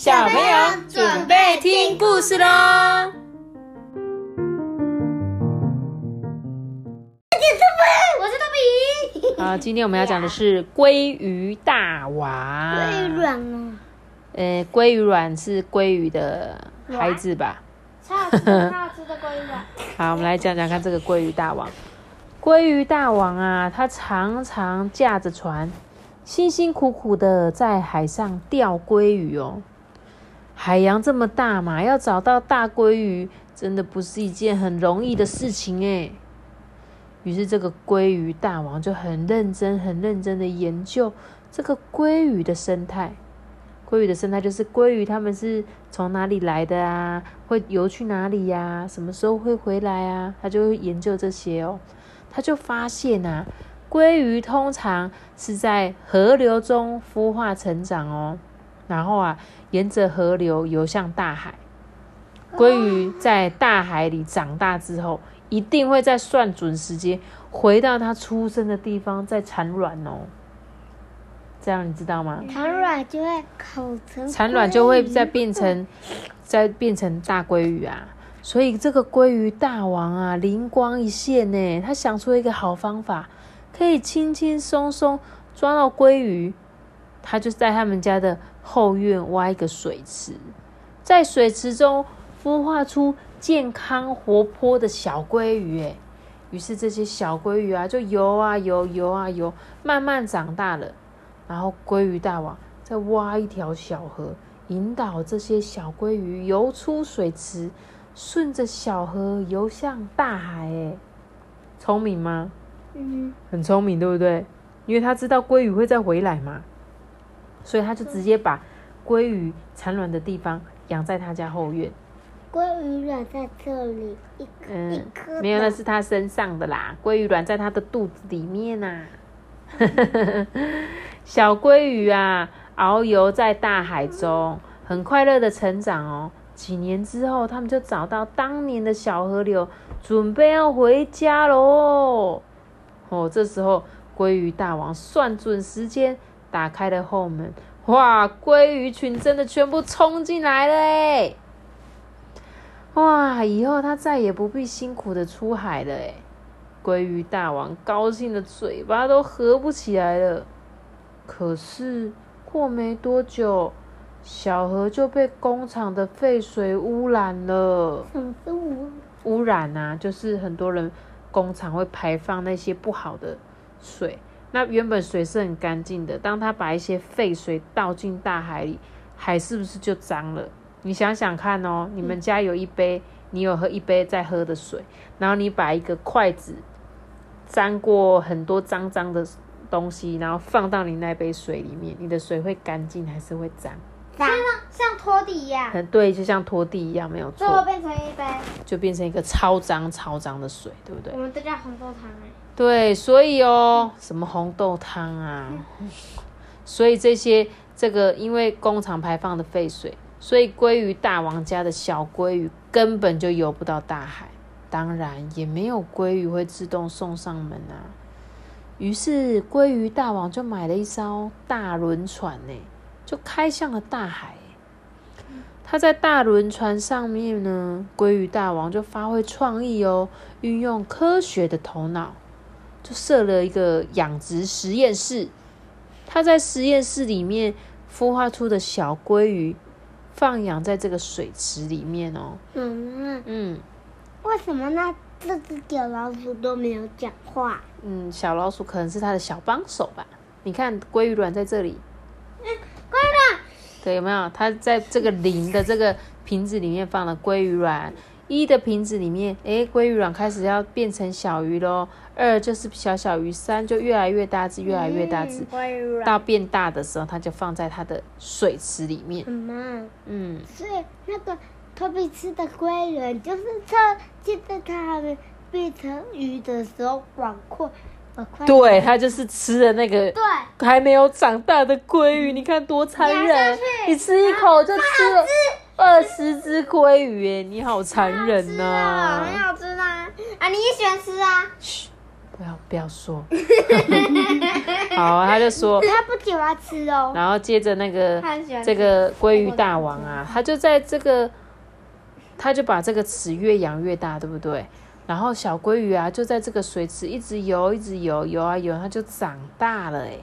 小朋友准备听故事喽！我是托比。好，今天我们要讲的是鲑鱼大王。鲑鱼卵哦，呃，鲑鱼卵是鲑鱼的孩子吧？超好吃的鲑鱼卵。好，我们来讲讲看这个鲑鱼大王。鲑鱼大王啊，他常常驾着船，辛辛苦苦的在海上钓鲑鱼哦。海洋这么大嘛，要找到大鲑鱼，真的不是一件很容易的事情哎。于是这个鲑鱼大王就很认真、很认真的研究这个鲑鱼的生态。鲑鱼的生态就是鲑鱼，它们是从哪里来的啊？会游去哪里呀？什么时候会回来啊？他就会研究这些哦。他就发现啊，鲑鱼通常是在河流中孵化成长哦，然后啊，沿着河流游向大海。鲑鱼在大海里长大之后，一定会在算准时间回到它出生的地方再产卵哦。这样你知道吗？产卵就会口成，产卵就会再变成，再变成大鲑鱼啊。所以这个鲑鱼大王啊，灵光一现呢，他想出一个好方法，可以轻轻松松抓到鲑鱼。他就在他们家的后院挖一个水池，在水池中孵化出健康活泼的小鲑鱼。哎，于是这些小鲑鱼啊，就游啊游，游啊游，慢慢长大了。然后鲑鱼大王再挖一条小河，引导这些小鲑鱼游出水池。顺着小河游向大海，哎，聪明吗？嗯，很聪明，对不对？因为他知道鲑鱼会再回来嘛，所以他就直接把鲑鱼产卵的地方养在他家后院。鲑鱼卵在这里，一颗一颗。没有，那是他身上的啦。鲑鱼卵在他的肚子里面呐。小鲑鱼啊，遨游在大海中，很快乐的成长哦。几年之后，他们就找到当年的小河流，准备要回家喽。哦，这时候鲑鱼大王算准时间，打开了后门。哇，鲑鱼群真的全部冲进来了哎！哇，以后他再也不必辛苦的出海了哎！鲑鱼大王高兴的嘴巴都合不起来了。可是过没多久。小河就被工厂的废水污染了。什么污？污染啊，就是很多人工厂会排放那些不好的水。那原本水是很干净的，当他把一些废水倒进大海里，海是不是就脏了？你想想看哦，你们家有一杯，你有喝一杯在喝的水，然后你把一个筷子沾过很多脏脏的东西，然后放到你那杯水里面，你的水会干净还是会脏？像像拖地一样，对，就像拖地一样，没有错。最后变成一杯，就变成一个超脏超脏的水，对不对？我们都叫红豆汤哎。对，所以哦，什么红豆汤啊？所以这些这个因为工厂排放的废水，所以鲑鱼大王家的小鲑鱼根本就游不到大海，当然也没有鲑鱼会自动送上门啊。于是鲑鱼大王就买了一艘大轮船呢。就开向了大海。他在大轮船上面呢，鲑鱼大王就发挥创意哦，运用科学的头脑，就设了一个养殖实验室。他在实验室里面孵化出的小鲑鱼，放养在这个水池里面哦。嗯嗯，为什么那这只小老鼠都没有讲话？嗯，小老鼠可能是它的小帮手吧。你看，鲑鱼卵在这里。嗯，鲑卵对，有没有？它在这个零的这个瓶子里面放了鲑鱼卵，一的瓶子里面，哎，鲑鱼卵开始要变成小鱼喽。二就是小小鱼，三就越来越大只，越来越大只，到变大的时候，它就放在它的水池里面。妈嗯，所以那个托比吃的鲑鱼就是它，就在它还没变成鱼的时候广阔。对，它就是吃的那个对。还没有长大的鲑鱼，你看多残忍！你吃一口就吃了二十只鲑鱼，哎，你好残忍呐！很好吃啊！啊，你也喜欢吃啊？嘘，不要不要说。好，他就说，他不喜欢吃哦。然后接着那个这个鲑鱼大王啊，他就在这个，他就把这个池越养越大，对不对？然后小鲑鱼啊，就在这个水池一直游，一直游，游啊游，它就长大了哎。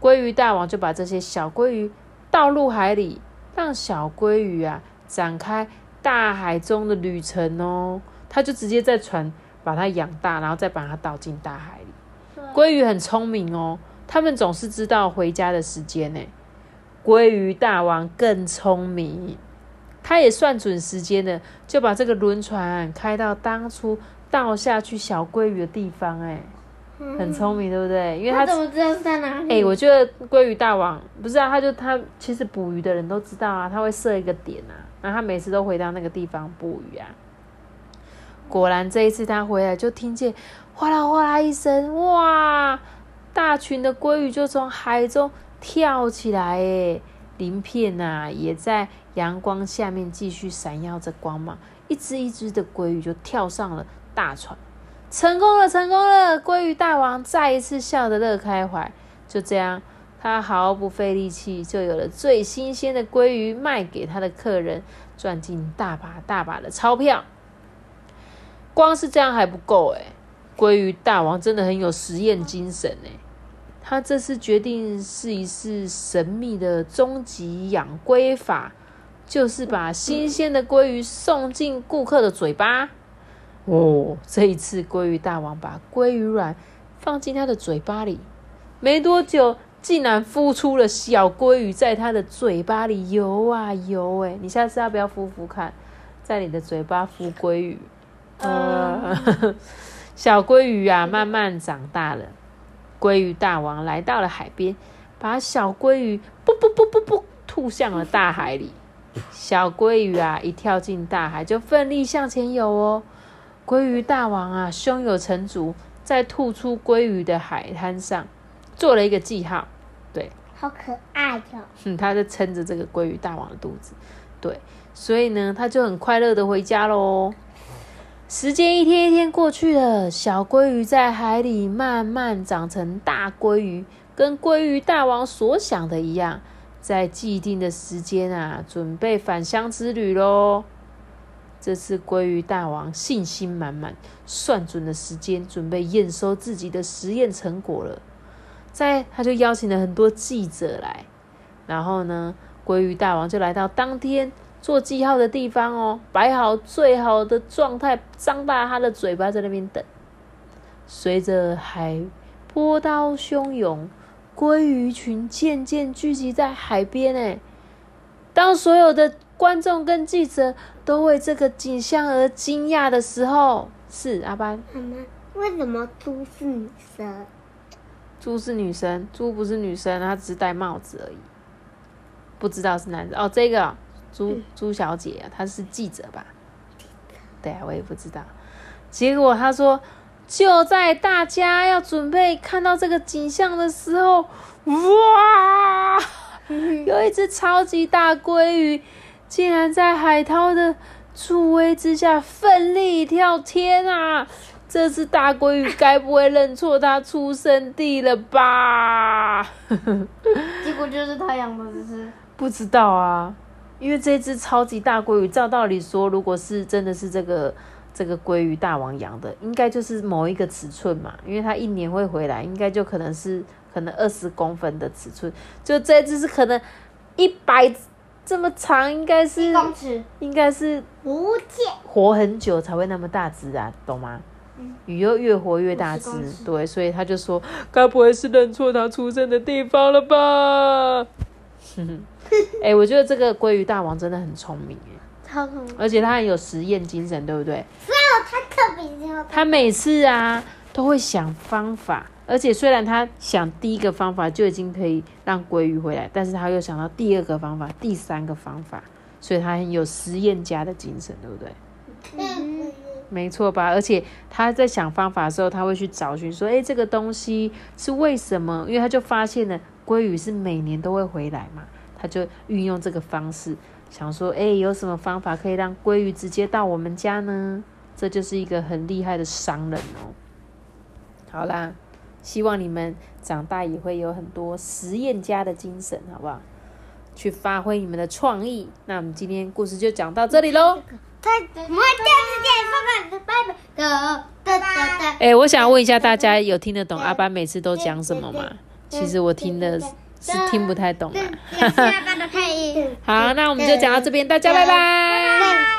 鲑鱼大王就把这些小鲑鱼倒入海里，让小鲑鱼啊展开大海中的旅程哦。他就直接在船把它养大，然后再把它倒进大海里。鲑鱼很聪明哦，他们总是知道回家的时间呢。鲑鱼大王更聪明，他也算准时间的，就把这个轮船开到当初倒下去小鲑鱼的地方。哎，很聪明，对不对？因为他他怎么知道是在哪里？哎、我觉得鲑鱼大王不是啊，他就他其实捕鱼的人都知道啊，他会设一个点啊，然后他每次都回到那个地方捕鱼啊。果然这一次他回来就听见哗啦哗啦一声，哇！大群的鲑鱼就从海中跳起来，哎，鳞片呐、也在阳光下面继续闪耀着光芒，一只一只的鲑鱼就跳上了大船。成功了，成功了！鲑鱼大王再一次笑得乐开怀。就这样，他毫不费力气就有了最新鲜的鲑鱼卖给他的客人，赚进大把大把的钞票。光是这样还不够诶鲑鱼大王真的很有实验精神诶他这次决定试一试神秘的终极养龟法，就是把新鲜的鲑鱼送进顾客的嘴巴。哦，这一次鲑鱼大王把鲑鱼卵放进他的嘴巴里，没多久竟然孵出了小鲑鱼，在他的嘴巴里游啊游。哎，你下次要不要孵孵看，在你的嘴巴孵鲑鱼？呃，小鲑鱼啊，慢慢长大了。鲑鱼大王来到了海边，把小鲑鱼不不不不不吐向了大海里。小鲑鱼啊，一跳进大海就奋力向前游哦。鲑鱼大王啊，胸有成竹，在吐出鲑鱼的海滩上做了一个记号。对，好可爱哟、嗯，他在撑着这个鲑鱼大王的肚子。对，所以呢，他就很快乐的回家喽。时间一天一天过去了，小鲑鱼在海里慢慢长成大鲑鱼，跟鲑鱼大王所想的一样，在既定的时间啊，准备返乡之旅喽。这次鲑鱼大王信心满满，算准了时间，准备验收自己的实验成果了。在他就邀请了很多记者来，然后呢，鲑鱼大王就来到当天做记号的地方哦，摆好最好的状态，张大他的嘴巴在那边等。随着海波涛汹涌，鲑鱼群渐渐聚集在海边。哎，当所有的观众跟记者都为这个景象而惊讶的时候，是阿班，妈妈，为什么猪是女生？猪是女生，猪不是女生，她只是戴帽子而已，不知道是男的哦。这个哦朱朱小姐啊，她是记者吧？对啊，我也不知道。结果她说，就在大家要准备看到这个景象的时候，哇！有一只超级大鲑鱼，竟然在海涛的助威之下奋力跳天啊！这只大鲑鱼该不会认错它出生地了吧？结果就是他养的，只是不知道啊，因为这只超级大鲑鱼，照道理说，如果是真的是这个这个鲑鱼大王养的，应该就是某一个尺寸嘛，因为它一年会回来，应该就可能是可能二十公分的尺寸，就这只是可能一百这么长，应该是一公尺，应该是不见。活很久才会那么大只啊，懂吗？鱼又越活越大只50公尺，对，所以他就说，该不会是认错他出生的地方了吧？哎、我觉得这个鲑鱼大王真的很聪明哎，超聪明！而且他很有实验精神，对不对？只有他特别要他每次啊都会想方法，而且虽然他想第一个方法就已经可以让鲑鱼回来，但是他又想到第二个方法、第三个方法，所以他很有实验家的精神，对不对？嗯，没错吧？而且他在想方法的时候，他会去找寻说，哎，这个东西是为什么？因为他就发现了鲑鱼是每年都会回来嘛，他就运用这个方式，想说，哎，有什么方法可以让鲑鱼直接到我们家呢？这就是一个很厉害的商人哦。好啦，希望你们长大也会有很多实验家的精神，好不好？去发挥你们的创意。那我们今天故事就讲到这里喽。再我们下次见，拜拜，拜拜。哎，我想问一下大家，有听得懂阿班每次都讲什么吗？其实我听的是听不太懂啊。好，那我们就讲到这边，大家拜拜。